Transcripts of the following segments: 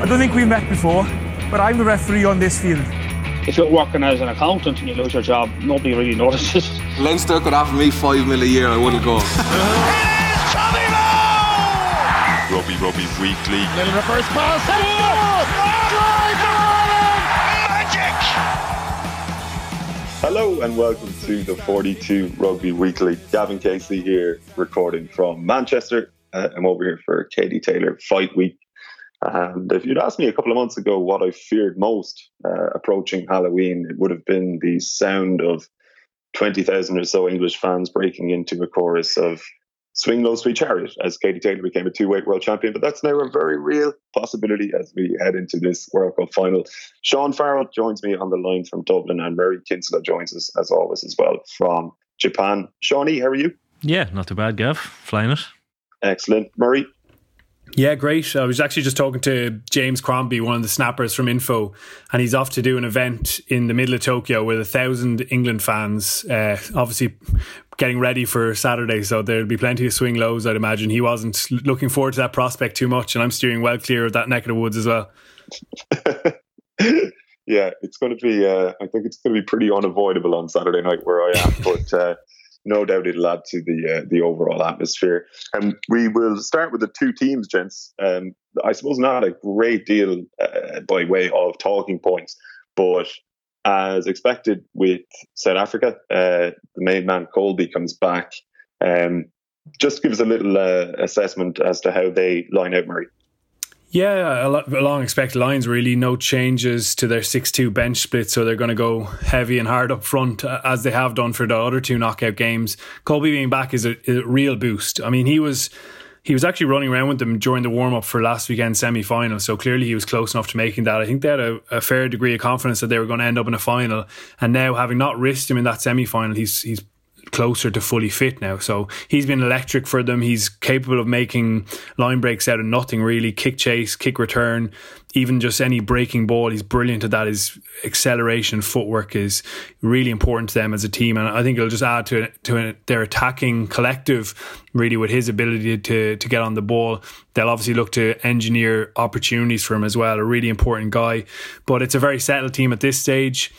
I don't think we've met before, but I'm the referee on this field. If you're working as an accountant and you lose your job, nobody really notices. Leinster could offer me five mil a year, I wouldn't go. Rugby Rugby Weekly. Little reverse pass. Magic! Hello and welcome to the 42 Rugby Weekly. Gavin Cooney here, recording from Manchester. Uh, I'm over here for Katie Taylor Fight Week. And if you'd asked me a couple of months ago what I feared most uh, approaching Halloween, it would have been the sound of 20,000 or so English fans breaking into a chorus of Swing Low Sweet Chariot as Katie Taylor became a two weight world champion. But that's now a very real possibility as we head into this World Cup final. Sean Farrell joins me on the line from Dublin, and Murray Kinsella joins us as always as well from Japan. Shawnee, how are you? Yeah, not too bad, Gav. Flying it. Excellent. Murray? Yeah, great. I was actually just talking to James Crombie, one of the snappers from INPHO, and he's off to do an event in the middle of Tokyo with a thousand England fans, uh, obviously getting ready for Saturday. So there'll be plenty of swing lows, I'd imagine. He wasn't looking forward to that prospect too much, and I'm steering well clear of that neck of the woods as well. yeah, it's going to be, uh, I think it's going to be pretty unavoidable on Saturday night where I am, but. Uh, no doubt it'll add to the uh, the overall atmosphere. And we will start with the two teams, gents. Um, I suppose not a great deal uh, by way of talking points, but as expected with South Africa, uh, the main man Kolbe comes back. Um, just give us a little uh, assessment as to how they line out, Murray. Yeah, along expected lines, really. No changes to their 6 2 bench split, so they're going to go heavy and hard up front, uh, as they have done for the other two knockout games. Kolbe being back is a, a real boost. I mean, he was. He was actually running around with them during the warm up for last weekend's semi final, so clearly he was close enough to making that. I think they had a, a, fair degree of confidence that they were going to end up in a final, and now having not risked him in that semi final, he's he's closer to fully fit now. So he's been electric for them. He's capable of making line breaks out of nothing, really. Kick chase, kick return, even just any breaking ball. He's brilliant at that. His acceleration, footwork is really important to them as a team. And I think it'll just add to, to their attacking collective, really, with his ability to, to get on the ball. They'll obviously look to engineer opportunities for him as well. A really important guy. But it's a very settled team at this stage.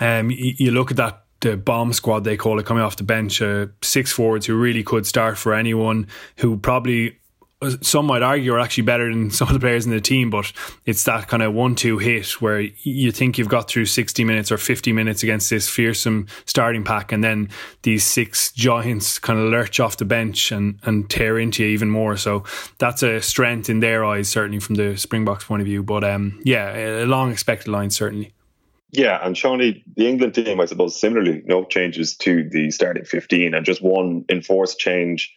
Um, you, you look at that the bomb squad they call it coming off the bench uh, six forwards who really could start for anyone who probably uh, some might argue are actually better than some of the players in the team, but it's that kind of one-two hit where you think you've got through 60 minutes or 50 minutes against this fearsome starting pack, and then these six giants kind of lurch off the bench and, and tear into you even more. So that's a strength in their eyes, certainly from the Springboks point of view. But um, yeah, a long expected line, certainly. Yeah, and Shawnee, the England team, I suppose, similarly, no changes to the starting 15 and just one enforced change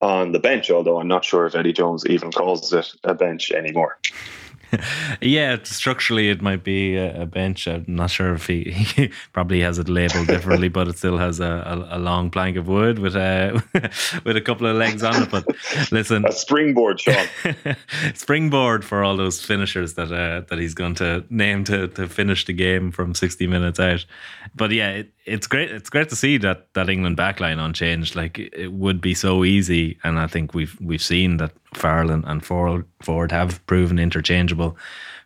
on the bench, although I'm not sure if Eddie Jones even calls it a bench anymore. Yeah, structurally it might be a, bench. I'm not sure if he, he probably has it labelled differently, but it still has a, a, a, long plank of wood with a with a couple of legs on it. But listen, a springboard, Sean. springboard for all those finishers that uh, that he's going to name to to finish the game from 60 minutes out. But yeah, it, it's great. It's great to see that that England backline unchanged. Like it would be so easy, and I think we've we've seen that Farrell and Ford, Ford have proven interchangeable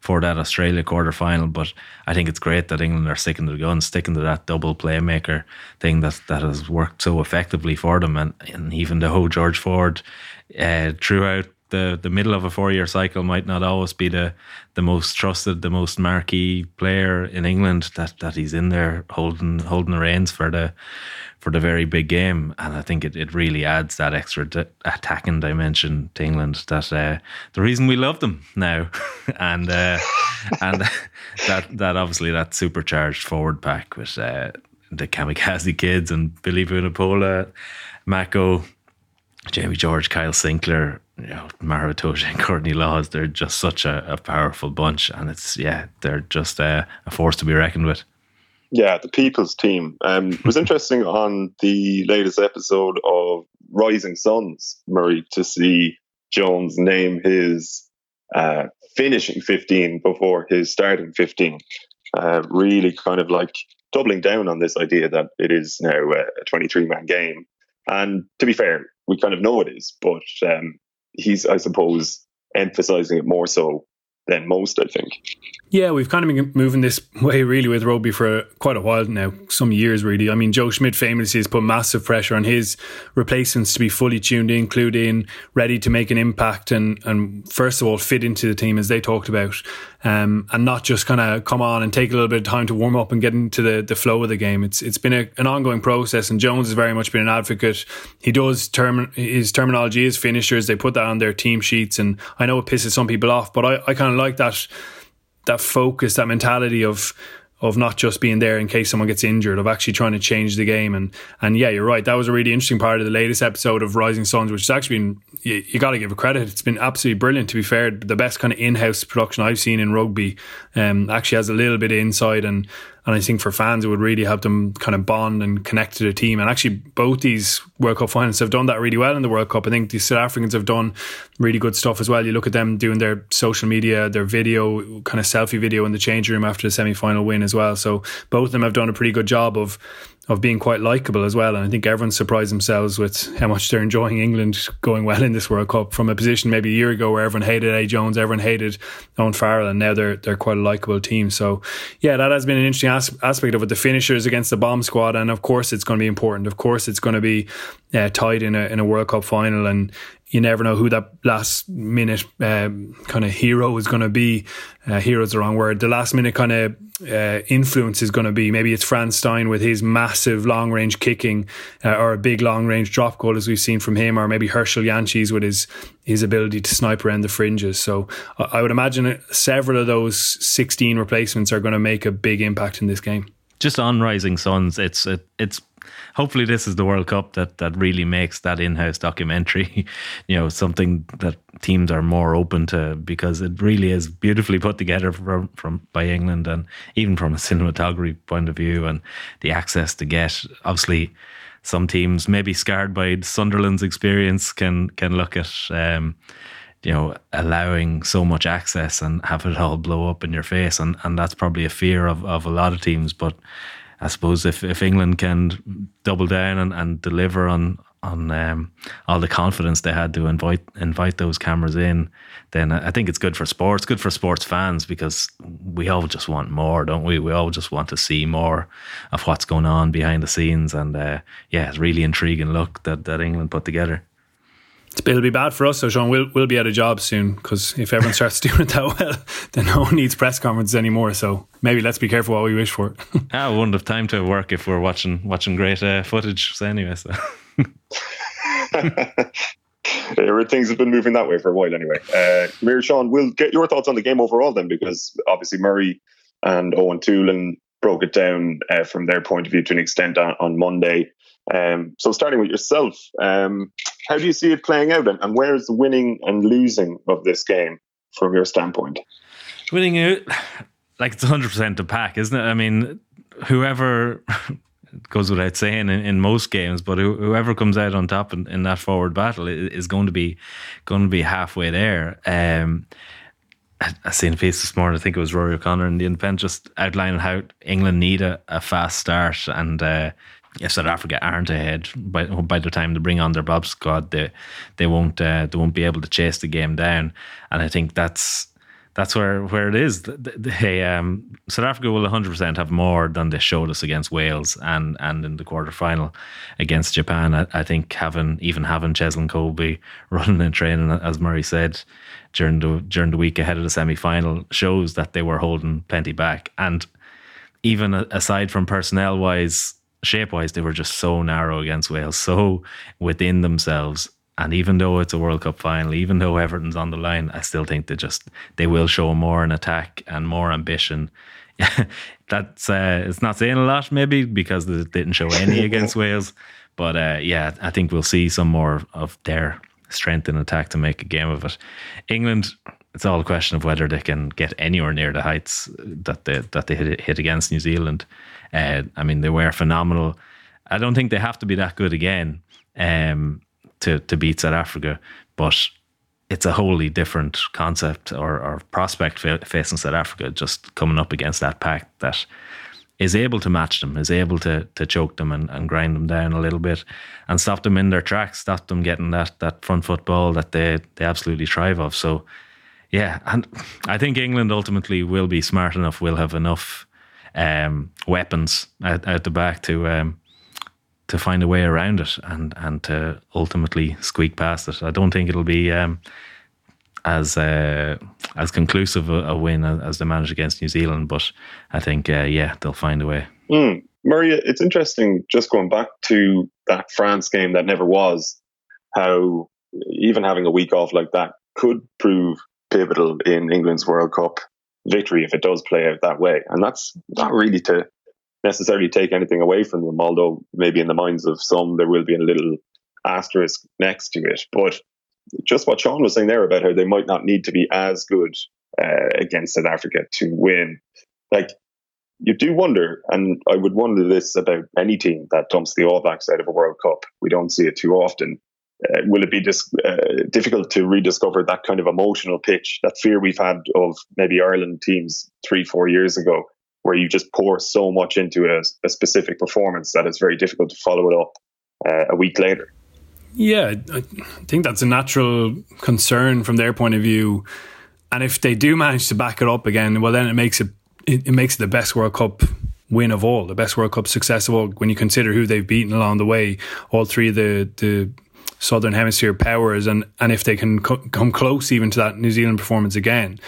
for that Australia quarter final. But I think it's great that England are sticking to the gun, sticking to that double playmaker thing that that has worked so effectively for them. And, and even though George Ford uh, throughout the the middle of a four year cycle might not always be the the most trusted, the most marquee player in England. That that he's in there holding holding the reins for the for the very big game, and I think it, it really adds that extra di- attacking dimension to England. That uh, the reason we love them now, and uh, and that that obviously that supercharged forward pack with uh, the Kamikaze kids and Billy Vunipola, Mako, Jamie George, Kyle Sinckler, you know, and Courtney Lawes, they're just such a, a powerful bunch. And it's, yeah, they're just uh, a force to be reckoned with. Yeah, the people's team. Um, it was interesting on the latest episode of Rising Suns, Murray, to see Jones name his uh, finishing 15 before his starting 15. Uh, really kind of like doubling down on this idea that it is now a 23 man game. And to be fair, we kind of know it is, but um, he's, I suppose, emphasizing it more so than most, I think. Yeah, we've kind of been moving this way really with rugby for quite a while now, some years really. I mean, Joe Schmidt famously has put massive pressure on his replacements to be fully tuned in, clued in, ready to make an impact, and and first of all fit into the team as they talked about, um, and not just kind of come on and take a little bit of time to warm up and get into the, the flow of the game. It's it's been a, an ongoing process, and Jones has very much been an advocate. He does term his terminology is finishers. They put that on their team sheets, and I know it pisses some people off, but I, I kind of like that that focus, that mentality of of not just being there in case someone gets injured, of actually trying to change the game. And and yeah, you're right. That was a really interesting part of the latest episode of Rising Suns, which has actually been you, you got to give it credit. It's been absolutely brilliant. To be fair, the best kind of in-house production I've seen in rugby. Um, actually has a little bit of inside and and I think for fans, it would really help them kind of bond and connect to the team. And actually, both these World Cup finals have done that really well in the World Cup. I think the South Africans have done really good stuff as well. You look at them doing their social media, their video, kind of selfie video in the change room after the semi final win as well. So both of them have done a pretty good job of of being quite likable as well. And I think everyone's surprised themselves with how much they're enjoying England going well in this World Cup from a position maybe a year ago where everyone hated A Jones, everyone hated Owen Farrell, and now they're they're quite a likable team. So yeah, that has been an interesting as- aspect of it. The finishers against the bomb squad, and of course it's going to be important. Of course it's going to be uh, tied in a in a World Cup final, and you never know who that last minute um, kind of hero is going to be. Uh, is the wrong word. The last minute kind of uh, influence is going to be maybe it's Frans Steyn with his massive long range kicking uh, or a big long range drop goal as we've seen from him, or maybe Herschel Jantjies with his his ability to snipe around the fringes. So I would imagine several of those 16 replacements are going to make a big impact in this game. Just on Rising Suns, it's it, it's hopefully this is the World Cup that that really makes that in-house documentary, you know, something that teams are more open to because it really is beautifully put together from from by England and even from a cinematography point of view and the access to get. Obviously some teams maybe scarred by Sunderland's experience can can look at um, you know allowing so much access and have it all blow up in your face and and that's probably a fear of of a lot of teams but I suppose if, if England can double down and, and deliver on on um, all the confidence they had to invite invite those cameras in, then I think it's good for sports, good for sports fans because we all just want more, don't we? We all just want to see more of what's going on behind the scenes, and uh, yeah, it's really intriguing look that that England put together. It'll be bad for us, so Sean, we'll we'll be out of jobs soon because if everyone starts doing it that well, then no one needs press conferences anymore. So maybe let's be careful what we wish for. I wouldn't have time to work if we're watching watching great uh, footage. So anyway, so. yeah, things have been moving that way for a while anyway. Uh, Mir Sean, we'll get your thoughts on the game overall then, because obviously Murray and Eoin Toolan broke it down uh, from their point of view to an extent on, on Monday. Um, so starting with yourself, um, how do you see it playing out, and, and where is the winning and losing of this game from your standpoint? Winning out, like it's hundred percent the pack, isn't it? I mean, whoever goes without saying in, in most games, but whoever comes out on top in, in, that forward battle is going to be going to be halfway there. Um, I, I seen a piece this morning. I think it was Ruaidhri O'Connor in the Independent just outlining how England need a, a fast start and. Uh, if South Africa aren't ahead by by the time they bring on their bomb squad, they they won't uh, they won't be able to chase the game down. And I think that's that's where where it is. They, um, South Africa will 100 percent have more than they showed us against Wales and and in the quarter final against Japan. I, I think having even having Cheslin Kolbe running and training, as Murray said during the during the week ahead of the semi final, shows that they were holding plenty back. And even aside from personnel wise shape wise, they were just so narrow against Wales, so within themselves. And even though it's a World Cup final, even though Everton's on the line, I still think they just they will show more in attack and more ambition. That's uh, it's not saying a lot, maybe because they didn't show any against Wales. But uh, yeah, I think we'll see some more of their strength in attack to make a game of it. England, it's all a question of whether they can get anywhere near the heights that they that they hit, hit against New Zealand. Uh, I mean, they were phenomenal. I don't think they have to be that good again um, to to beat South Africa, but it's a wholly different concept or, or prospect facing South Africa. Just coming up against that pack that is able to match them, is able to to choke them and, and grind them down a little bit, and stop them in their tracks, stop them getting that that front football that they they absolutely thrive of. So yeah, and I think England ultimately will be smart enough. Will have enough um, weapons out, at, the back to um, to find a way around it and and to ultimately squeak past it. I don't think it'll be um, as uh, as conclusive a, a win as, as, they managed against New Zealand, but I think uh, yeah they'll find a way. Mm. Murray, it's interesting just going back to that France game that never was. How even having a week off like that could prove pivotal in England's World Cup victory if it does play out that way. And that's not really to necessarily take anything away from them, although maybe in the minds of some there will be a little asterisk next to it. But just what Sean was saying there about how they might not need to be as good uh, against South Africa to win. Like, you do wonder, and I would wonder this about any team that dumps the All Blacks out of a World Cup. We don't see it too often uh, will it be dis- uh, difficult to rediscover that kind of emotional pitch, that fear we've had of maybe Ireland teams three, four years ago, where you just pour so much into a, a specific performance that it's very difficult to follow it up uh, a week later? Yeah, I think that's a natural concern from their point of view. And if they do manage to back it up again, well, then it makes it it, it makes it the best World Cup win of all, the best World Cup success of all. When you consider who they've beaten along the way, all three of the the Southern Hemisphere powers, and and if they can co- come close even to that New Zealand performance again,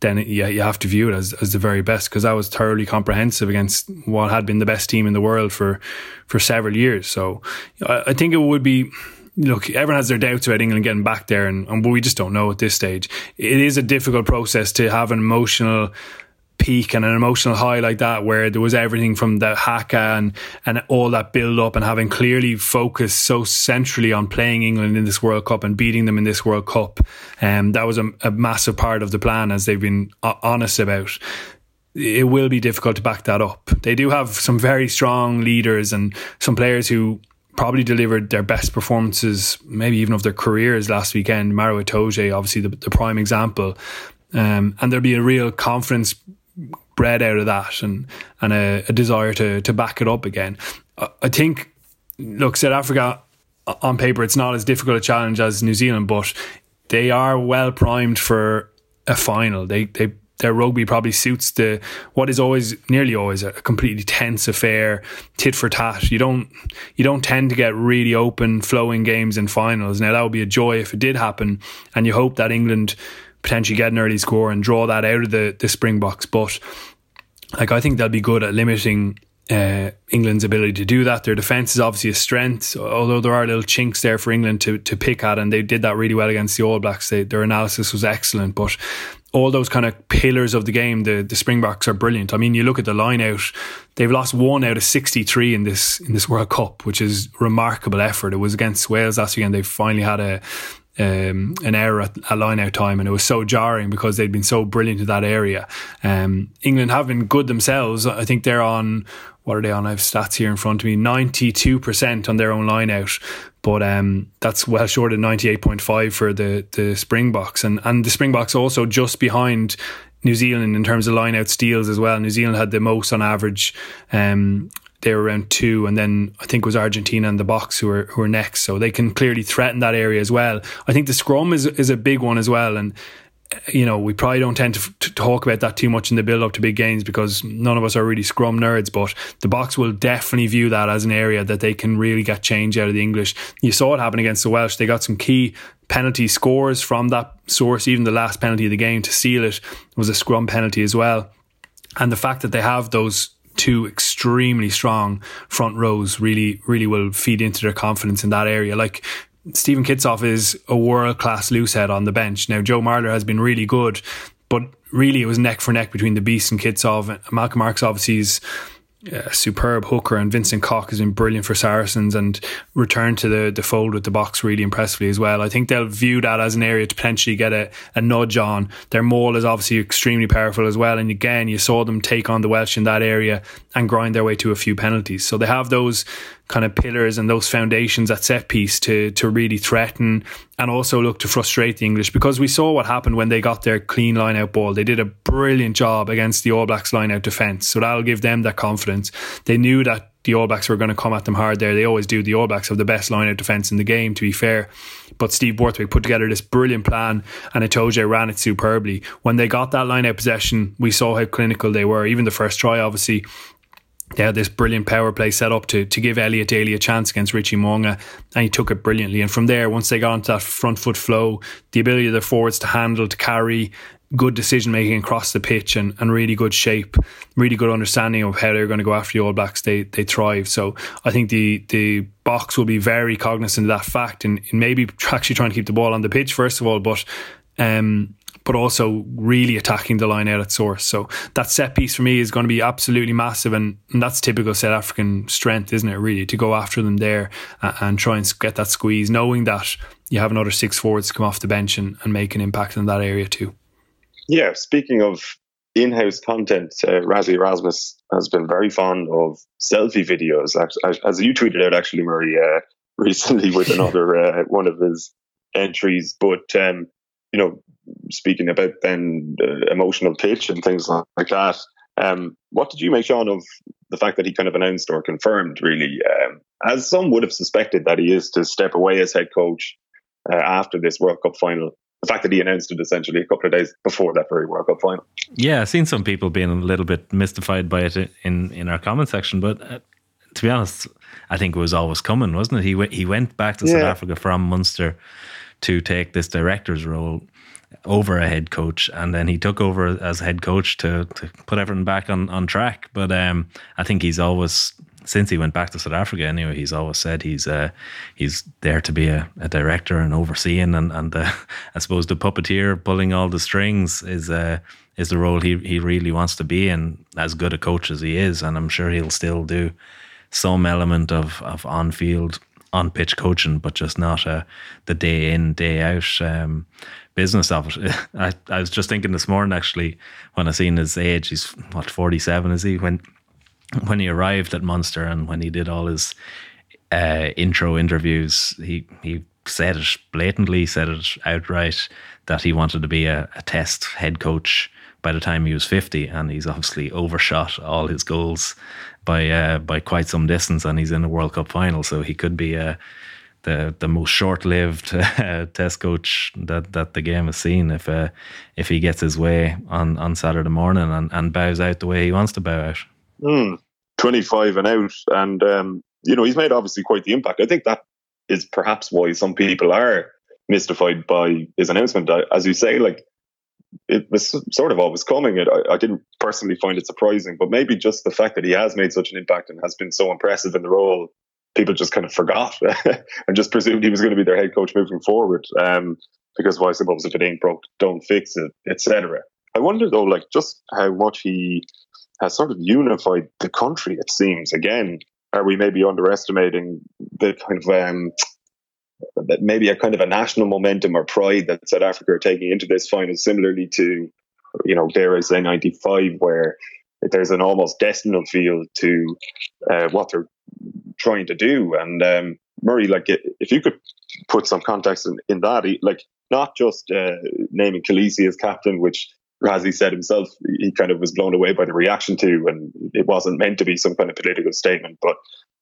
then yeah, you have to view it as, as the very best because that was thoroughly comprehensive against what had been the best team in the world for for several years. So I, I think it would be look, everyone has their doubts about England getting back there, and, and we just don't know at this stage. It is a difficult process to have an emotional peak and an emotional high like that where there was everything from the haka and, and all that build up and having clearly focused so centrally on playing England in this World Cup and beating them in this World Cup. Um, that was a, a massive part of the plan as they've been honest about it will be difficult to back that up. They do have some very strong leaders and some players who probably delivered their best performances, maybe even of their careers last weekend. Maro Itoje, obviously the, the prime example. Um, and there'll be a real confidence bred out of that and and a, a desire to to back it up again. I, I think, look, South Africa on paper it's not as difficult a challenge as New Zealand, but they are well primed for a final. They they their rugby probably suits the what is always nearly always a completely tense affair, tit for tat. You don't you don't tend to get really open flowing games in finals. Now that would be a joy if it did happen, and you hope that England potentially get an early score and draw that out of the, the Springboks. But like I think they'll be good at limiting uh, England's ability to do that. Their defence is obviously a strength, although there are little chinks there for England to, to pick at, and they did that really well against the All Blacks. They, their analysis was excellent, but all those kind of pillars of the game, the, the Springboks are brilliant. I mean, you look at the line out; they've lost one out of sixty three in this in this World Cup, which is remarkable effort. It was against Wales last weekend. They finally had a um, an error at, a line out time, and it was so jarring because they'd been so brilliant in that area. Um, England have been good themselves. I think they're on what are they on? I have stats here in front of me. Ninety two percent on their own line out, but um, that's well short of ninety eight point five for the the Springboks, and and the Springboks also just behind New Zealand in terms of line out steals as well. New Zealand had the most on average um, they were around two, and then I think it was Argentina and the Boks who were who were next. So they can clearly threaten that area as well. I think the scrum is is a big one as well, and you know we probably don't tend to, to talk about that too much in the build up to big games because none of us are really scrum nerds. But the Boks will definitely view that as an area that they can really get change out of the English. You saw it happen against the Welsh. They got some key penalty scores from that source. Even the last penalty of the game to seal it was a scrum penalty as well. And the fact that they have those two extremely strong front rows really, really will feed into their confidence in that area. Like Steven Kitshoff is a world class loosehead on the bench. Now, Joe Marler has been really good, but really it was neck for neck between the Beast and Kitshoff. Malcolm Marx obviously is a superb hooker, and Vincent Koch has been brilliant for Saracens and returned to the, the fold with the Boks really impressively as well. I think they'll view that as an area to potentially get a, a nudge on. Their maul is obviously extremely powerful as well, and again, you saw them take on the Welsh in that area and grind their way to a few penalties. So they have those kind of pillars and those foundations at set piece to to really threaten and also look to frustrate the English because we saw what happened when they got their clean line out ball. They did a brilliant job against the All Blacks line out defence. So that'll give them that confidence. They knew that the All Blacks were going to come at them hard there. They always do. The All Blacks have the best line of defence in the game, to be fair. But Steve Borthwick put together this brilliant plan and Itoje ran it superbly. When they got that line out possession, we saw how clinical they were. Even the first try, obviously, they had this brilliant power play set up to, to give Elliot Daly a chance against Richie Mo'unga, and he took it brilliantly. And from there, once they got into that front foot flow, the ability of their forwards to handle, to carry, good decision making across the pitch, and, and really good shape, really good understanding of how they're going to go after the All Blacks, they they thrive. So I think the the Boks will be very cognizant of that fact, and, and maybe actually trying to keep the ball on the pitch first of all, but um, but also really attacking the line out at source. So that set piece for me is going to be absolutely massive, and, and that's typical South African strength, isn't it? Really, to go after them there and, and try and get that squeeze, knowing that you have another six forwards to come off the bench and, and make an impact in that area too. Yeah, speaking of in-house content, uh, Rassie Erasmus has been very fond of selfie videos, as, as you tweeted out actually, Murray, uh, recently with another uh, one of his entries. But um, you know, speaking about then the emotional pitch and things like that. Um, what did you make, Sean, of the fact that he kind of announced or confirmed, really, um, as some would have suspected that he is to step away as head coach uh, after this World Cup final? The fact that he announced it essentially a couple of days before that very World Cup final. Yeah, I've seen some people being a little bit mystified by it in, in our comment section, but uh, to be honest, I think it was always coming, wasn't it? He he went back to yeah. South Africa from Munster to take this director's role over a head coach, and then he took over as head coach to to put everything back on on track. But um, I think he's always since he went back to South Africa anyway, he's always said he's uh, he's there to be a, a director and overseeing, and and uh, I suppose the puppeteer pulling all the strings is uh, is the role he he really wants to be in. As good a coach as he is, and I'm sure he'll still do some element of of on field on pitch coaching, but just not uh, the day in day out um, business of it. I, I was just thinking this morning actually when I seen his age. He's what forty seven is he when when he arrived at Munster and when he did all his uh, intro interviews. He he said it blatantly, said it outright that he wanted to be a, a test head coach by the time he was 50 and he's obviously overshot all his goals by uh, by quite some distance and he's in a World Cup final so he could be uh, the the most short-lived uh, test coach that, that the game has seen if uh, if he gets his way on, on Saturday morning and, and bows out the way he wants to bow out. Mm, 25 and out and um, you know he's made obviously quite the impact. I think that is perhaps why some people are mystified by his announcement. As you say, like it was sort of always coming. It, I, I, didn't personally find it surprising, but maybe just the fact that he has made such an impact and has been so impressive in the role, people just kind of forgot and just presumed he was going to be their head coach moving forward. Um, because I suppose if it ain't broke, don't fix it, etc. I wonder though, like just how much he has sort of unified the country. It seems again, are we maybe underestimating the kind of um, that maybe a kind of a national momentum or pride that South Africa are taking into this final, similarly to, you know, dare I say, 95, where there's an almost destinal feel to uh, what they're trying to do. And um, Murray, like, if you could put some context in, in that, like, not just uh, naming Kolisi as captain, which Rassie said himself, he kind of was blown away by the reaction to, and it wasn't meant to be some kind of political statement, but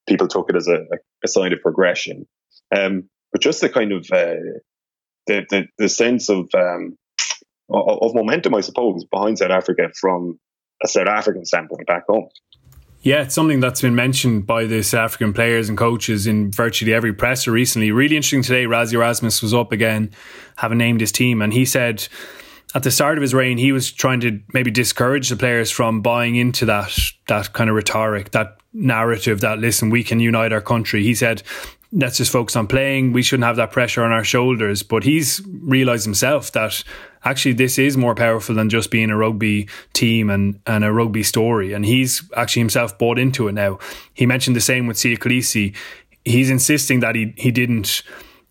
people took it as a, a sign of progression. Um, but just the kind of uh, the, the, the sense of um, of momentum, I suppose, behind South Africa from a South African standpoint back home. Yeah, it's something that's been mentioned by the South African players and coaches in virtually every presser recently. Really interesting today, Rassie Erasmus was up again, having named his team, and he said at the start of his reign, he was trying to maybe discourage the players from buying into that that kind of rhetoric, that narrative that listen, we can unite our country. He said let's just focus on playing. We shouldn't have that pressure on our shoulders. But he's realised himself that actually this is more powerful than just being a rugby team and, and a rugby story. And he's actually himself bought into it now. He mentioned the same with Siya Kolisi. He's insisting that he, he didn't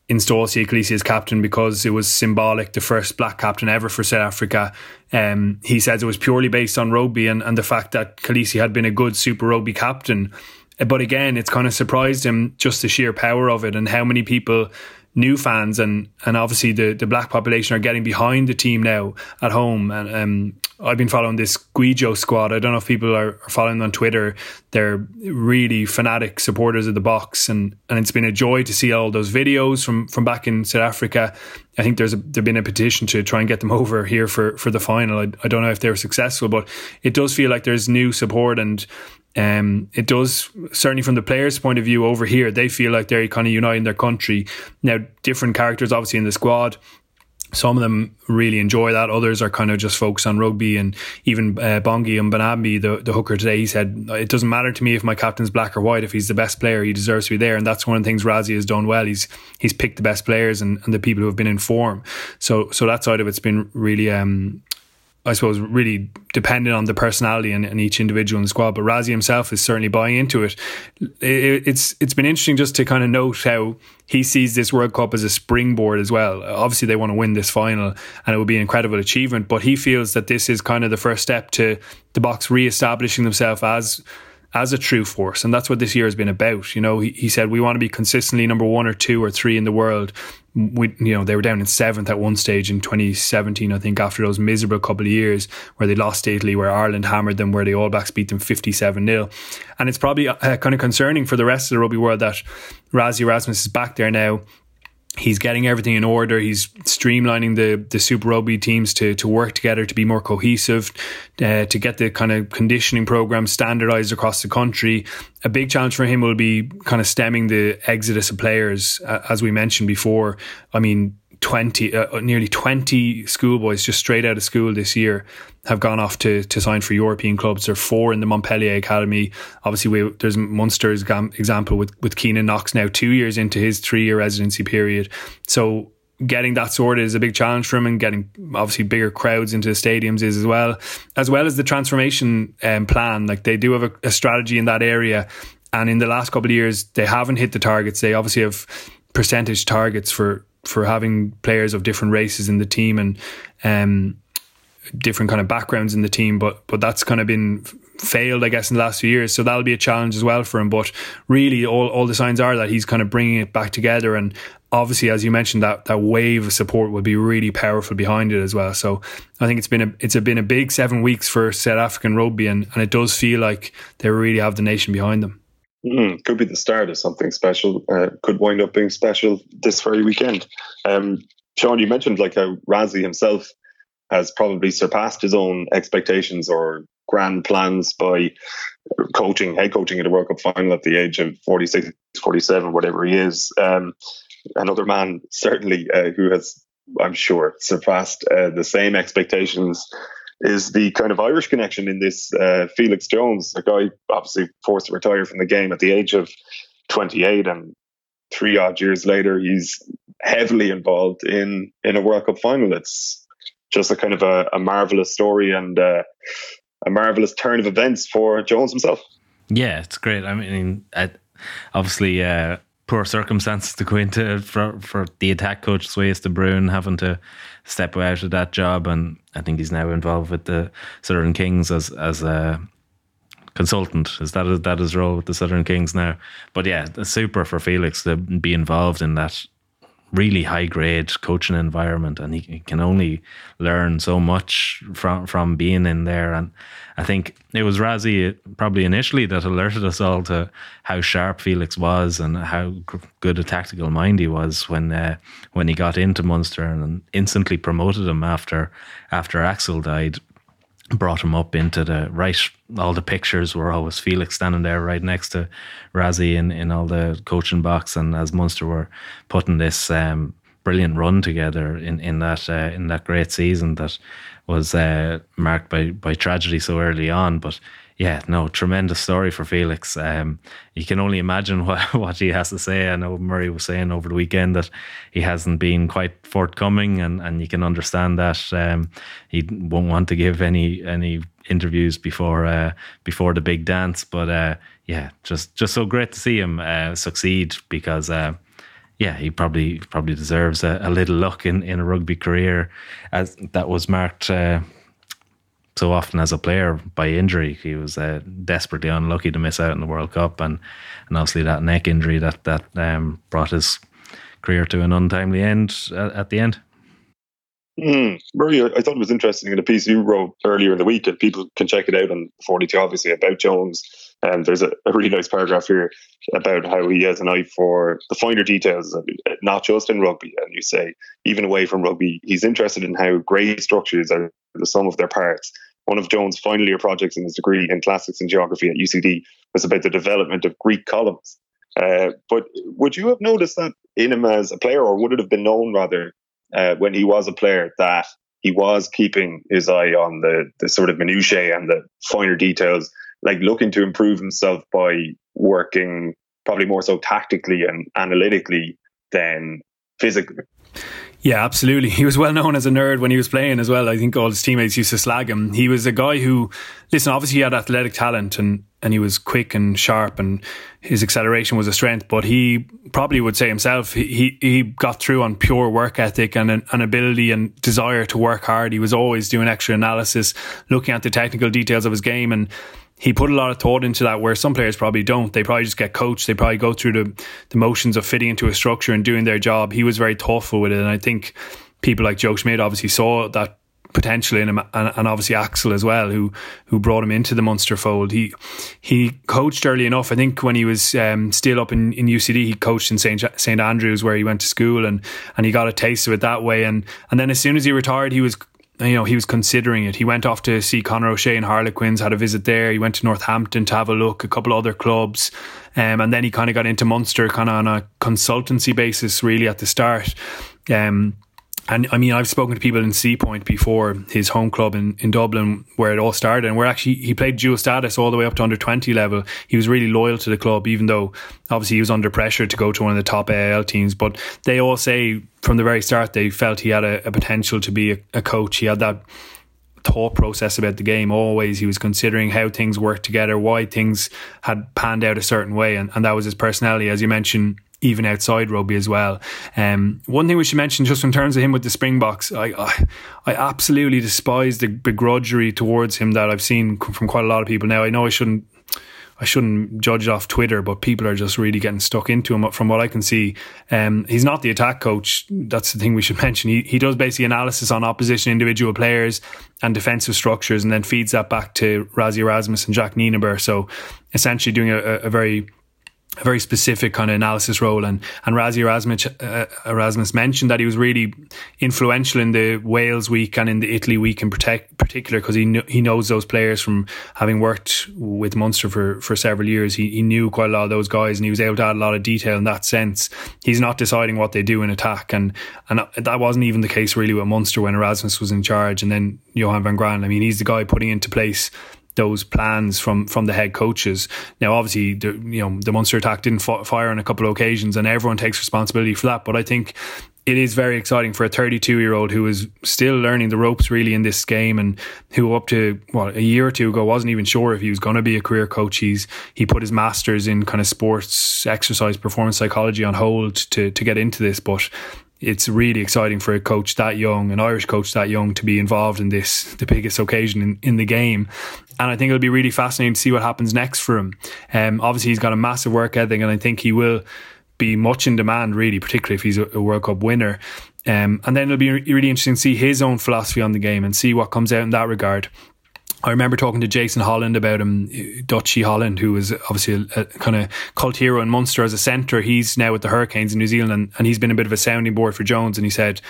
install Siya Kolisi as captain because it was symbolic, the first black captain ever for South Africa. Um, he says it was purely based on rugby and, and the fact that Kolisi had been a good Super Rugby captain but again, it's kind of surprised him just the sheer power of it and how many people new fans and and obviously the the black population are getting behind the team now at home and um, I've been following this Gwijo Squad. I don't know if people are, are following on Twitter. They're really fanatic supporters of the Boks, and, and it's been a joy to see all those videos from, from back in South Africa. I think there's a, there's been a petition to try and get them over here for, for the final. I, I don't know if they were successful, but it does feel like there's new support and um, it does certainly from the players' point of view over here, they feel like they're kind of uniting their country. Now, different characters obviously in the squad. Some of them really enjoy that. Others are kind of just focused on rugby. And even uh, Bongi Mbonambi, the, the hooker today, he said, It doesn't matter to me if my captain's black or white. If he's the best player, he deserves to be there. And that's one of the things Rassie has done well. He's he's picked the best players and, and the people who have been in form. So so that side of it's been really um, I suppose, really dependent on the personality and, and, each individual in the squad. But Rassie himself is certainly buying into it. it. It's it's been interesting just to kind of note how he sees this World Cup as a springboard as well. Obviously, they want to win this final, and it would be an incredible achievement. But he feels that this is kind of the first step to the Boks re-establishing themselves as as a true force. And that's what this year has been about. You know, he, he said, we want to be consistently number one or two or three in the world. We, you know, they were down in seventh at one stage in 2017, I think, after those miserable couple of years where they lost to Italy, where Ireland hammered them, where the All Blacks beat them 57 0. And it's probably uh, kind of concerning for the rest of the rugby world that Rassie Erasmus is back there now he's getting everything in order. He's streamlining the the Super Rugby teams to to work together to be more cohesive, uh, to get the kind of conditioning program standardized across the country. A big challenge for him will be kind of stemming the exodus of players, uh, as we mentioned before. I mean, 20, uh, nearly 20 schoolboys just straight out of school this year have gone off to, to sign for European clubs. There are four in the Montpellier Academy. Obviously, we, there's Munster's example with, with Keenan Knox now two years into his three year residency period. So getting that sorted is a big challenge for him and getting obviously bigger crowds into the stadiums is as well, as well as the transformation um, plan. Like they do have a, a strategy in that area. And in the last couple of years, they haven't hit the targets. They obviously have percentage targets for for having players of different races in the team and um, different kind of backgrounds in the team. But but that's kind of been failed, I guess, in the last few years. So that'll be a challenge as well for him. But really, all, all the signs are that he's kind of bringing it back together. And obviously, as you mentioned, that that wave of support will be really powerful behind it as well. So I think it's been a it's been a big seven weeks for South African rugby, and, and it does feel like they really have the nation behind them. Mm, could be the start of something special. Uh, could wind up being special this very weekend. Um, Sean, you mentioned like how Rassie himself has probably surpassed his own expectations or grand plans by coaching, head coaching at a World Cup final at the age of 46, 47, whatever he is. Um, another man, certainly, uh, who has, I'm sure, surpassed uh, the same expectations is the kind of Irish connection in this. Uh, Felix Jones, a guy obviously forced to retire from the game at the age of 28, and three odd years later, he's heavily involved in in a World Cup final. It's just a kind of a, a marvelous story and uh, a marvelous turn of events for Jones himself. Yeah, it's great. I mean, I, obviously, uh, poor circumstances to go into for for the attack coach Swys de Bruin having to step out of that job, and I think he's now involved with the Southern Kings as as a consultant. Is that is that his role with the Southern Kings now? But yeah, super for Felix to be involved in that really high grade coaching environment, and he, can only learn so much from from being in there. And I think it was Rassie probably initially that alerted us all to how sharp Felix was and how good a tactical mind he was when uh, when he got into Munster and instantly promoted him after after Axel died brought him up into the right. All the pictures were always Felix standing there right next to Rassie in, in all the coaching box, and as Munster were putting this um, brilliant run together in in that uh, in that great season that was uh, marked by by tragedy so early on, but yeah, no, tremendous story for Felix. Um, you can only imagine what, what he has to say. I know Murray was saying over the weekend that he hasn't been quite forthcoming, and, and you can understand that um, he won't want to give any any interviews before uh, before the big dance. But uh, yeah, just just so great to see him uh, succeed because. Uh, yeah, he probably probably deserves a, a, little luck in, in a rugby career, as that was marked uh, so often as a player by injury. He was uh, desperately unlucky to miss out in the World Cup, and and obviously that neck injury that that um, brought his career to an untimely end at, at the end. Mm, Murray, I thought it was interesting in a piece you wrote earlier in the week, and people can check it out on 42, obviously, about Jones. And um, there's a, a, really nice paragraph here about how he has an eye for the finer details, not just in rugby. And you say, even away from rugby, he's interested in how grey structures are the sum of their parts. One of Jones' final year projects in his degree in classics and geography at UCD was about the development of Greek columns. Uh, but would you have noticed that in him as a player, or would it have been known rather uh, when he was a player that he was keeping his eye on the the sort of minutiae and the finer details, like looking to improve himself by working probably more so tactically and analytically than physically. Yeah, absolutely. He was well known as a nerd when he was playing as well. I think all his teammates used to slag him. He was a guy who, listen, obviously he had athletic talent and, and he was quick and sharp and his acceleration was a strength, but he probably would say himself, he, he got through on pure work ethic and an, an ability and desire to work hard. He was always doing extra analysis, looking at the technical details of his game and he put a lot of thought into that where some players probably don't. They probably just get coached. They probably go through the, the motions of fitting into a structure and doing their job. He was very thoughtful with it. And I think people like Joe Schmidt obviously saw that potential in him and, and, obviously Axel as well who who brought him into the Munster fold he he coached early enough I think when he was um, still up in, in UCD he coached in St St Andrews where he went to school and and he got a taste of it that way and and then as soon as he retired he was you know, he was considering it. He went off to see Conor O'Shea and Harlequins, had a visit there. He went to Northampton to have a look, a couple other clubs. Um, and then he kind of got into Munster kind of on a consultancy basis, really, at the start. Um, and I mean, I've spoken to people in Seapoint before, his home club in, in Dublin, where it all started. And where actually he played dual status all the way up to under 20 level. He was really loyal to the club, even though obviously he was under pressure to go to one of the top AIL teams. But they all say from the very start they felt he had a, a potential to be a, a coach. He had that thought process about the game always he was considering how things worked together why things had panned out a certain way and, and that was his personality as you mentioned even outside rugby as well. Um, one thing we should mention, just in terms of him with the Springboks, I, I, I absolutely despise the begrudgery towards him that I've seen from quite a lot of people. Now I know I shouldn't. I shouldn't judge it off Twitter, but people are just really getting stuck into him. From what I can see, um, he's not the attack coach. That's the thing we should mention. He he does basically analysis on opposition individual players and defensive structures, and then feeds that back to Rassie Erasmus and Jacques Nienaber. So essentially, doing a, a very a very specific kind of analysis role. And, and Rassie Erasmus, uh, Erasmus mentioned that he was really influential in the Wales week and in the Italy week in protect, particular because he, kn- he knows those players from having worked with Munster for, for several years. He, he knew quite a lot of those guys and he was able to add a lot of detail in that sense. He's not deciding what they do in attack. And, and that wasn't even the case really with Munster when Erasmus was in charge and then Johan van Graan. I mean, he's the guy putting into place those plans from from the head coaches. Now, obviously, the, you know the Munster attack didn't fire on a couple of occasions, and everyone takes responsibility for that. But I think it is very exciting for a 32 year old who is still learning the ropes really in this game and who up to what a year or two ago wasn't even sure if he was going to be a career coach. He's he put his masters in kind of sports exercise performance psychology on hold to to get into this, but it's really exciting for a coach that young, an Irish coach that young, to be involved in this, the biggest occasion in, in the game. And I think it'll be really fascinating to see what happens next for him. Um, obviously, he's got a massive work ethic, and I think he will be much in demand, really, particularly if he's a, a World Cup winner. Um, and then it'll be really interesting to see his own philosophy on the game and see what comes out in that regard. I remember talking to Jason Holland about him, uh, Dutchy Holland, who was obviously a, a kind of cult hero in Munster as a centre. He's now with the Hurricanes in New Zealand, and, and he's been a bit of a sounding board for Jones. And he said,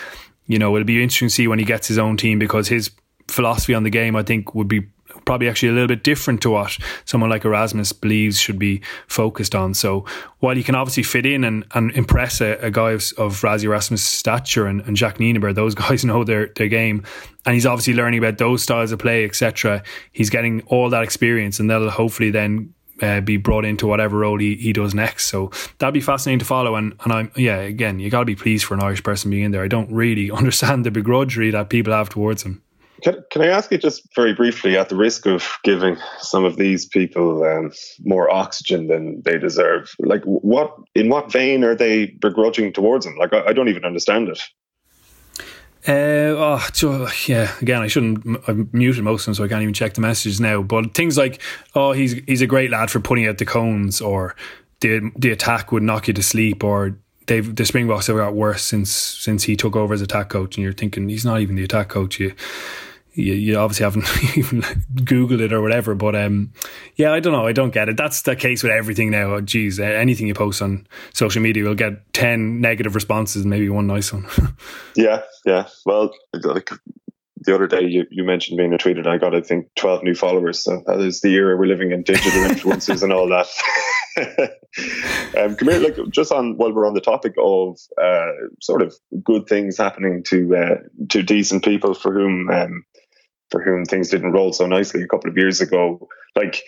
you know, it'll be interesting to see when he gets his own team because his philosophy on the game, I think, would be probably actually a little bit different to what someone like Erasmus believes should be focused on. So while he can obviously fit in and, and impress a, a guy of, of Rassie Erasmus' stature and, and Jacques Nienaber, those guys know their, their game. And he's obviously learning about those styles of play, etc. He's getting all that experience and that'll hopefully then uh, be brought into whatever role he, he does next. So that'd be fascinating to follow. And and I'm yeah, again, you got to be pleased for an Irish person being in there. I don't really understand the begrudgery that people have towards him. Can, can I ask you just very briefly, at the risk of giving some of these people um, more oxygen than they deserve, like what in what vein are they begrudging towards them? Like I, I don't even understand it. Uh, oh, yeah. Again, I shouldn't. I've muted most of them, so I can't even check the messages now. But things like, oh, he's he's a great lad for putting out the cones, or the the attack would knock you to sleep, or they've the Springboks have got worse since since he took over as attack coach, and you're thinking he's not even the attack coach. You you, you obviously haven't even googled it or whatever, but um, yeah, I don't know. I don't get it. That's the case with everything now. Oh, geez, anything you post on social media will get ten negative responses, and maybe one nice one. yeah, yeah. Well, like the other day you, you mentioned being a tweet and I got I think twelve new followers. So that is the era we're living in, digital influencers and all that. um, come here, like just on while we're on the topic of uh, sort of good things happening to uh, to decent people for whom um, for whom things didn't roll so nicely a couple of years ago. Like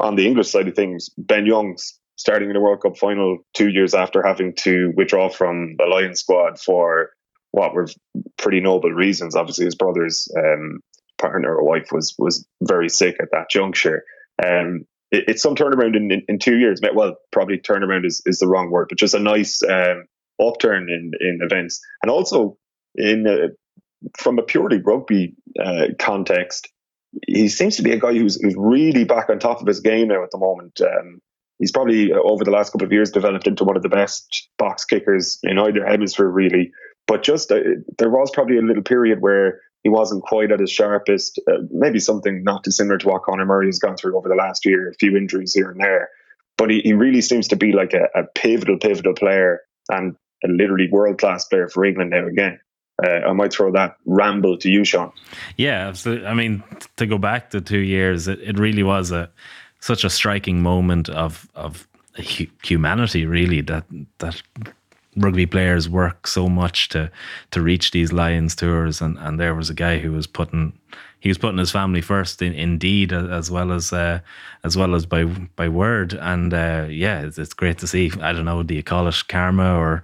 on the English side of things, Ben Youngs starting in the World Cup final two years after having to withdraw from the Lions squad for what were pretty noble reasons. Obviously, his brother's um, partner or wife was was very sick at that juncture. Um, it, it's some turnaround in, in, in, two years. Well, probably turnaround is, is the wrong word, but just a nice um, upturn in, in events. And also, in uh, from a purely rugby uh, context, he seems to be a guy who's, who's really back on top of his game now at the moment. Um, he's probably uh, over the last couple of years developed into one of the best box kickers in either hemisphere, really. But just uh, there was probably a little period where he wasn't quite at his sharpest. Uh, maybe something not dissimilar to what Conor Murray has gone through over the last year, a few injuries here and there. But he, he really seems to be like a, a pivotal, pivotal player and a literally world class player for England now again. Uh, I might throw that ramble to you, Sean. Yeah, absolutely. I mean, to go back to two years, it, it really was a such a striking moment of of humanity, really that that rugby players work so much to to reach these Lions tours, and and there was a guy who was putting he was putting his family first in, indeed as well as uh, as well as by by word, and uh, yeah, it's, it's, great to see. I don't know, do you call it karma or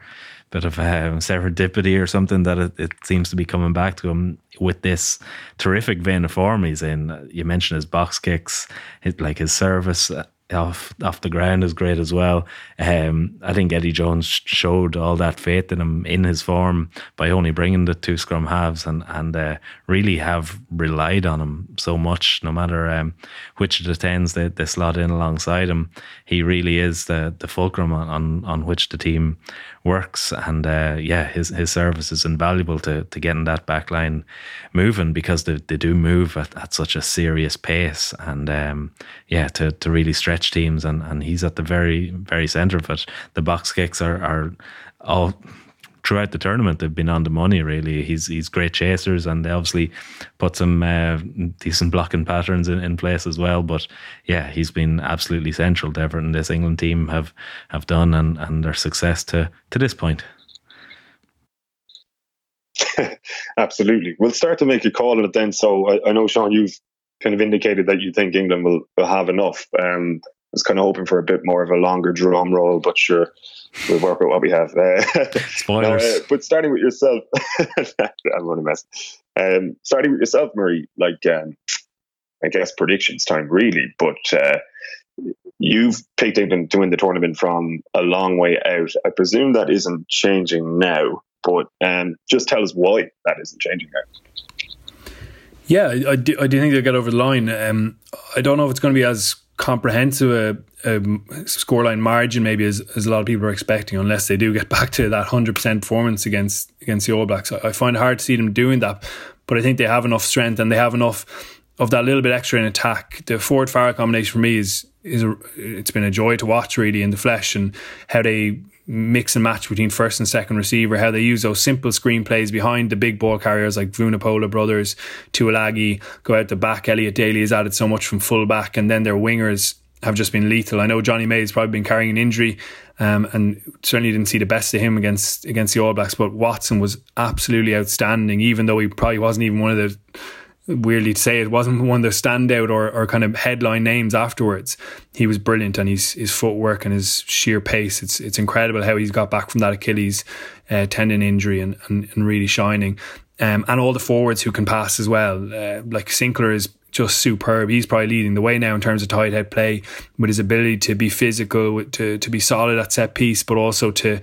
bit of um, serendipity or something that it, it, seems to be coming back to him with this terrific vein of form he's in. You mentioned his box kicks, his, like his service off off the ground is great as well. Um, I think Eddie Jones showed all that faith in him in his form by only bringing the two scrum halves and and uh, really have relied on him so much. No matter um, which of the tens they, they slot in alongside him, he really is the the fulcrum on on, on which the team works. And uh, yeah, his his service is invaluable to to getting that back line moving because they, they do move at, at such a serious pace. And um, yeah, to to really stretch teams, and and he's at the very very centre of it. The box kicks are are all throughout the tournament they've been on the money really. He's he's great chasers and they obviously put some uh, decent blocking patterns in, in place as well. But yeah he's been absolutely central to everything this England team have have done and and their success to to this point. Absolutely. We'll start to make a call on it then. So I, I, know Sean you've kind of indicated that you think England will, will have enough. Um, was kind of hoping for a bit more of a longer drum roll but sure we'll work with what we have. Uh, Spoilers. No, uh, but starting with yourself, I'm only messing. Um, starting with yourself, Murray, like um, I guess predictions time, really. But uh, you've picked England to win the tournament from a long way out. I presume that isn't changing now, but um, just tell us why that isn't changing now. Yeah, I do, I do think they'll get over the line. Um, I don't know if it's going to be as comprehensive a, a scoreline margin maybe as, as a lot of people are expecting unless they do get back to that 100% performance against against the All Blacks. I, I find it hard to see them doing that, but I think they have enough strength and they have enough of that little bit extra in attack. The Ford Farrell combination for me is is a, it's been a joy to watch really in the flesh and how they mix and match between first and second receiver, how they use those simple screen plays behind the big ball carriers like Vunipola brothers, Tuilagi, go out the back. Elliot Daly has added so much from fullback, and then their wingers have just been lethal. I know Jonny May has probably been carrying an injury, um, and certainly didn't see the best of him against against the All Blacks. But Watson was absolutely outstanding, even though he probably wasn't even one of the weirdly to say it wasn't one of the standout or, or kind of headline names afterwards. He was brilliant and his his footwork and his sheer pace. It's it's incredible how he's got back from that Achilles uh, tendon injury and, and, and really shining. Um, and all the forwards who can pass as well. Uh, like Sinckler is just superb. He's probably leading the way now in terms of tight head play with his ability to be physical, to to be solid at set piece, but also to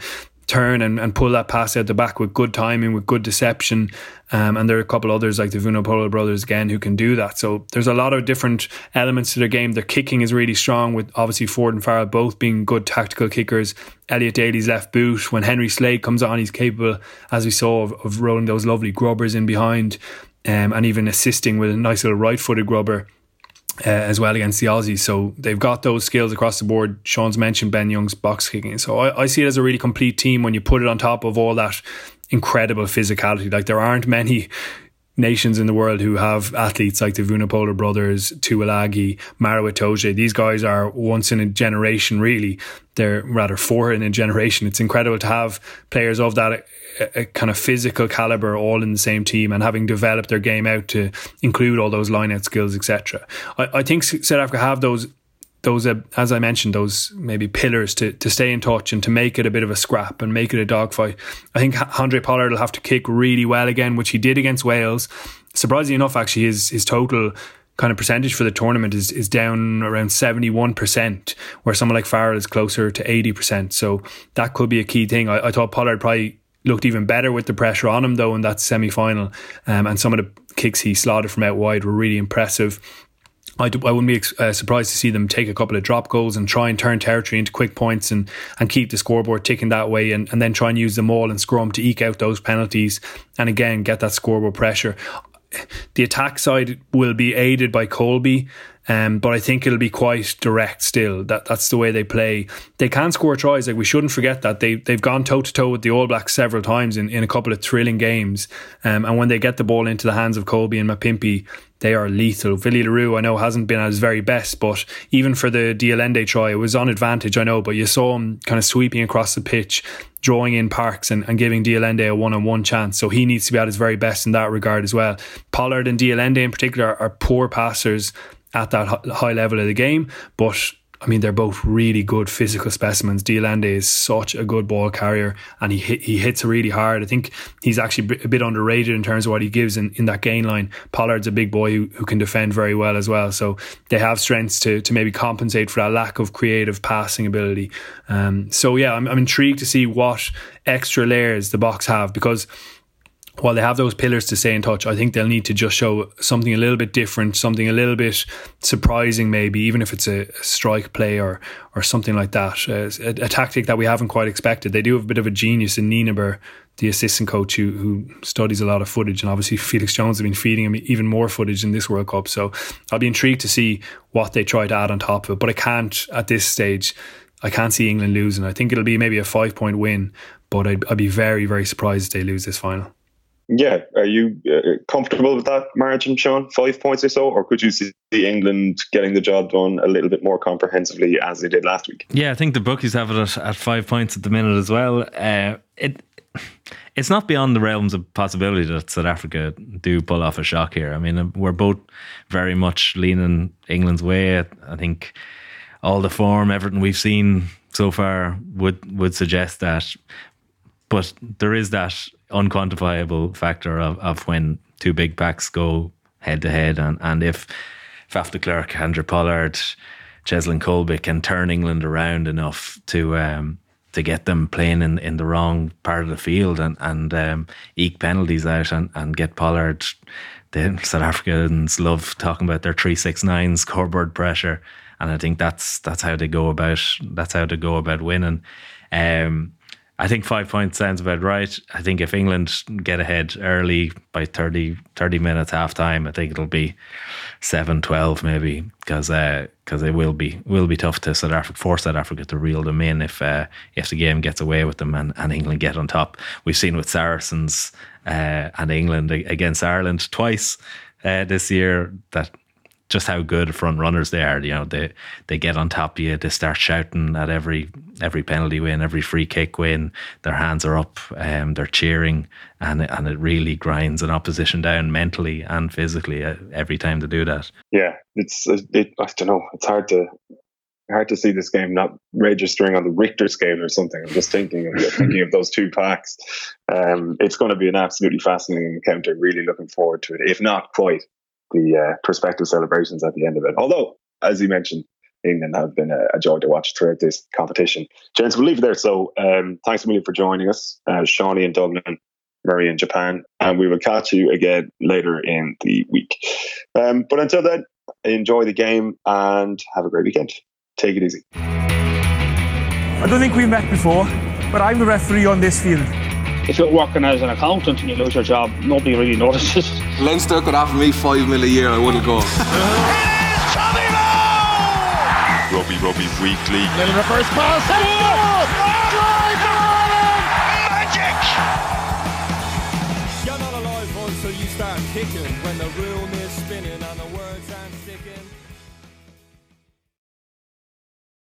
turn and, and pull that pass out the back with good timing, with good deception. Um, and there are a couple others like the Vunipola brothers again who can do that. So there's a lot of different elements to their game. Their kicking is really strong, with obviously Ford and Farrell both being good tactical kickers. Elliot Daly's left boot. When Henry Slade comes on, he's capable, as we saw, of, of rolling those lovely grubbers in behind um, and even assisting with a nice little right footed grubber uh, as well against the Aussies. So they've got those skills across the board. Sean's mentioned Ben Young's box kicking. So I, I, see it as a really complete team when you put it on top of all that incredible physicality. Like there aren't many nations in the world who have athletes like the Vunipola brothers, Tuilagi, Maro Itoje. These guys are once in a generation, really. They're rather four in a generation. It's incredible to have players of that a, a kind of physical caliber all in the same team and having developed their game out to include all those line out skills, etc. I, I think South Africa have those those, uh, as I mentioned, those maybe pillars to, to stay in touch and to make it a bit of a scrap and make it a dogfight. I think Andre Pollard will have to kick really well again, which he did against Wales. Surprisingly enough, actually, his his total kind of percentage for the tournament is, is down around 71%, where someone like Farrell is closer to 80%. So that could be a key thing. I, I thought Pollard probably looked even better with the pressure on him, though, in that semi final. Um, and some of the kicks he slotted from out wide were really impressive. I, I wouldn't be uh, surprised to see them take a couple of drop goals and try and turn territory into quick points and, and keep the scoreboard ticking that way and, and then try and use the maul and scrum to eke out those penalties and again get that scoreboard pressure. The attack side will be aided by Kolbe, um, but I think it'll be quite direct still. That that's the way they play. They can score tries. Like we shouldn't forget that they they've gone toe to toe with the All Blacks several times in, in a couple of thrilling games. Um, and when they get the ball into the hands of Kolbe and Mapimpi, they are lethal. Willie le Roux, I know, hasn't been at his very best, but even for the de Allende try, it was on advantage, I know, but you saw him kind of sweeping across the pitch, drawing in Parkes and, and giving de Allende a one on one chance. So he needs to be at his very best in that regard as well. Pollard and de Allende in particular are poor passers at that high level of the game. But I mean, they're both really good physical specimens. de Allende is such a good ball carrier, and he hit, he hits really hard. I think he's actually a bit underrated in terms of what he gives in, in that gain line. Pollard's a big boy who, who can defend very well as well. So they have strengths to to maybe compensate for that lack of creative passing ability. Um, so yeah, I'm, I'm intrigued to see what extra layers the Boks have because while they have those pillars to stay in touch, I think they'll need to just show something a little bit different, something a little bit surprising, maybe even if it's a, strike play or or something like that, uh, a, a, tactic that we haven't quite expected. They do have a bit of a genius in Nienaber, the assistant coach who who studies a lot of footage, and obviously Felix Jones has been feeding him even more footage in this World Cup. So I'll be intrigued to see what they try to add on top of it. But I can't at this stage. I can't see England losing. I think it'll be maybe a five point win, but I'd, I'd be very, very surprised if they lose this final. Yeah, are you uh, comfortable with that margin, Sean? Five points or so, or could you see England getting the job done a little bit more comprehensively as they did last week? Yeah, I think the bookies have it at, at five points at the minute as well. Uh, it it's not beyond the realms of possibility that South Africa do pull off a shock here. I mean, we're both very much leaning England's way. I think all the form, everything we've seen so far would would suggest that. But there is that unquantifiable factor of, of when two big packs go head to head. And, and if Faf de Klerk, Handré Pollard, Cheslin Kolbe can turn England around enough to um, to get them playing in, in the wrong part of the field and, and um, eke penalties out and, and get Pollard. The South Africans love talking about their three six nine scoreboard pressure, and I think that's that's how they go about that's how they go about winning. Um, I think five points sounds about right. I think if England get ahead early by 30, 30 minutes half time, I think it'll be 7 12 maybe because uh, it will be will be tough to South Africa force South Africa to reel them in if uh, if the game gets away with them and, and England get on top. We've seen with Saracens uh, and England against Ireland twice uh, this year that just how good front runners they are. You know, they they get on top of you. They start shouting at every every penalty win, every free kick win. Their hands are up. Um, they're cheering, and and it really grinds an opposition down mentally and physically uh, every time they do that. Yeah, it's it, I don't know. It's hard to hard to see this game not registering on the Richter scale or something. I'm just thinking of thinking of those two packs. Um, it's going to be an absolutely fascinating encounter. Really looking forward to it. If not quite, the uh, prospective celebrations at the end of it. Although, as you mentioned, England have been a, a joy to watch throughout this competition. Gents, we'll leave it there. So um, thanks a million for joining us, uh, Shawnee and Dublin, Murray in Japan, and we will catch you again later in the week. Um, but until then, enjoy the game and have a great weekend. Take it easy. I don't think we've met before, but I'm the referee on this field. If you're working as an accountant and you lose your job, nobody really notices. Leinster could offer me five mil a year, I wouldn't go. Tommy Moe! Rugby Rugby Weekly. Little reverse pass. And oh! Try for Ireland! Magic! You're not alive until you start kicking when the rule